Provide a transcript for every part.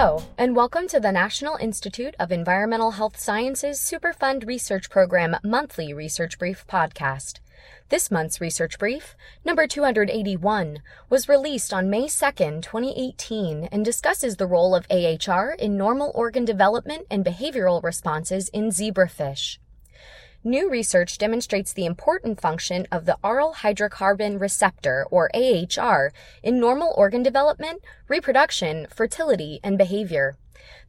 Hello, and welcome to the National Institute of Environmental Health Sciences Superfund Research Program Monthly Research Brief podcast. This month's research brief, number 281, was released on May 2, 2018, and discusses the role of AHR in normal organ development and behavioral responses in zebrafish. New research demonstrates the important function of the aryl hydrocarbon receptor, or AHR, in normal organ development, reproduction, fertility, and behavior.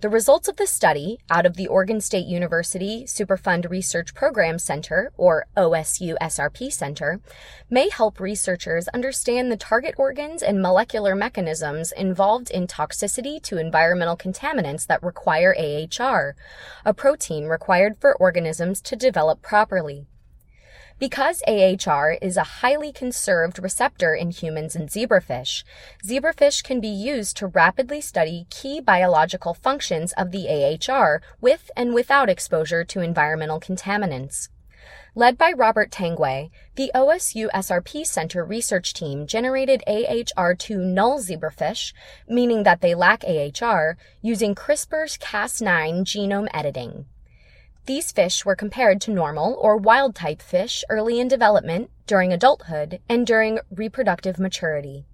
The results of the study out of the Oregon State University Superfund Research Program Center, or OSU SRP Center, may help researchers understand the target organs and molecular mechanisms involved in toxicity to environmental contaminants that require AHR, a protein required for organisms to develop properly. Because AHR is a highly conserved receptor in humans and zebrafish, zebrafish can be used to rapidly study key biological functions of the AHR with and without exposure to environmental contaminants. Led by Robert Tanguay, the OSU SRP Center research team generated AHR2 null zebrafish, meaning that they lack AHR, using CRISPR's Cas9 genome editing. These fish were compared to normal or wild type fish early in development, during adulthood, and during reproductive maturity.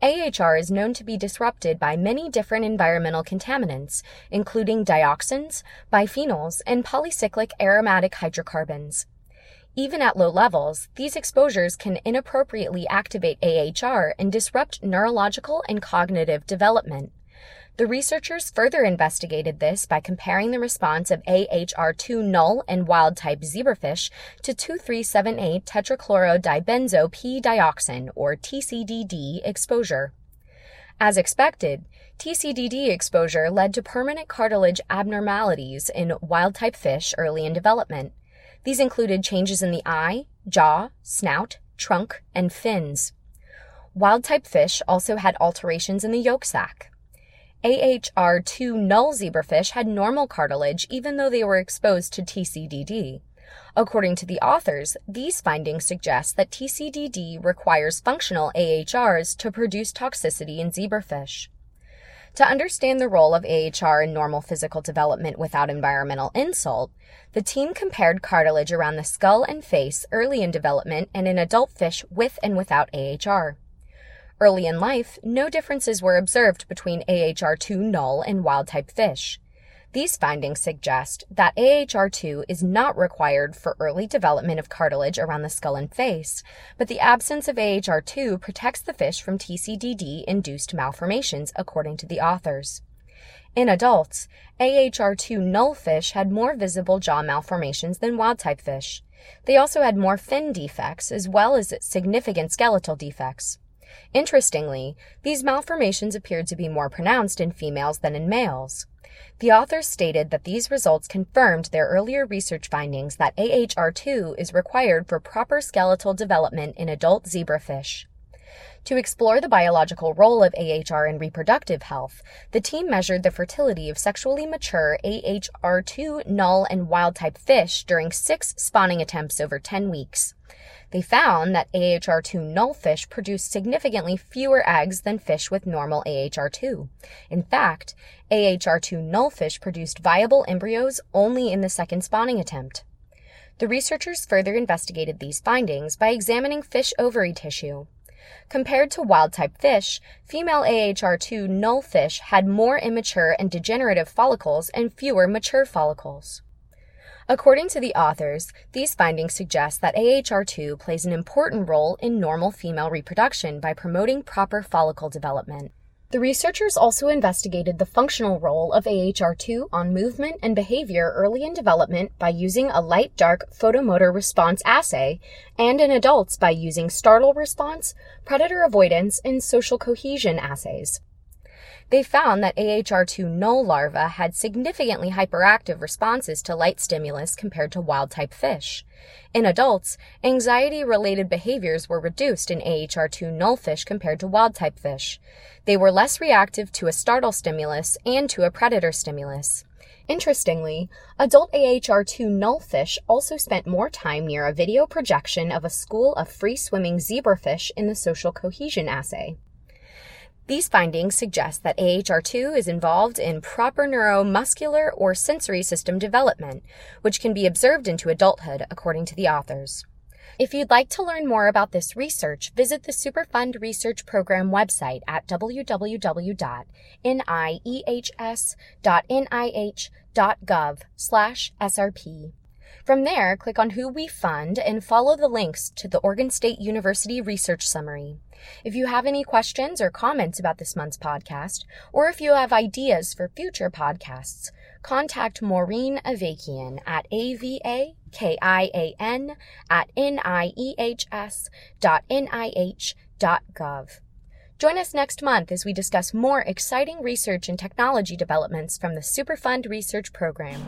AHR is known to be disrupted by many different environmental contaminants, including dioxins, biphenyls, and polycyclic aromatic hydrocarbons. Even at low levels, these exposures can inappropriately activate AHR and disrupt neurological and cognitive development. The researchers further investigated this by comparing the response of AHR2 null and wild type zebrafish to 2378 tetrachlorodibenzo P dioxin, or TCDD, exposure. As expected, TCDD exposure led to permanent cartilage abnormalities in wild type fish early in development. These included changes in the eye, jaw, snout, trunk, and fins. Wild type fish also had alterations in the yolk sac. AHR2 null zebrafish had normal cartilage even though they were exposed to TCDD. According to the authors, these findings suggest that TCDD requires functional AHRs to produce toxicity in zebrafish. To understand the role of AHR in normal physical development without environmental insult, the team compared cartilage around the skull and face early in development and in adult fish with and without AHR. Early in life, no differences were observed between AHR2 null and wild type fish. These findings suggest that AHR2 is not required for early development of cartilage around the skull and face, but the absence of AHR2 protects the fish from TCDD induced malformations, according to the authors. In adults, AHR2 null fish had more visible jaw malformations than wild type fish. They also had more fin defects as well as significant skeletal defects. Interestingly, these malformations appeared to be more pronounced in females than in males. The authors stated that these results confirmed their earlier research findings that AHR2 is required for proper skeletal development in adult zebrafish. To explore the biological role of AHR in reproductive health, the team measured the fertility of sexually mature AHR2 null and wild type fish during six spawning attempts over 10 weeks. They found that AHR2 null fish produced significantly fewer eggs than fish with normal AHR2. In fact, AHR2 null fish produced viable embryos only in the second spawning attempt. The researchers further investigated these findings by examining fish ovary tissue. Compared to wild type fish, female AHR2 null fish had more immature and degenerative follicles and fewer mature follicles. According to the authors, these findings suggest that AHR2 plays an important role in normal female reproduction by promoting proper follicle development. The researchers also investigated the functional role of AHR2 on movement and behavior early in development by using a light dark photomotor response assay, and in adults by using startle response, predator avoidance, and social cohesion assays. They found that AHR2 null larvae had significantly hyperactive responses to light stimulus compared to wild type fish. In adults, anxiety related behaviors were reduced in AHR2 null fish compared to wild type fish. They were less reactive to a startle stimulus and to a predator stimulus. Interestingly, adult AHR2 null fish also spent more time near a video projection of a school of free swimming zebrafish in the social cohesion assay. These findings suggest that AHR2 is involved in proper neuromuscular or sensory system development, which can be observed into adulthood, according to the authors. If you'd like to learn more about this research, visit the Superfund Research Program website at www.niehs.nih.gov/srp. From there, click on Who We Fund and follow the links to the Oregon State University Research Summary. If you have any questions or comments about this month's podcast, or if you have ideas for future podcasts, contact Maureen Avakian at A-V-A-K-I-A-N at N-I-E-H-S dot N-I-H dot gov. Join us next month as we discuss more exciting research and technology developments from the Superfund Research Program.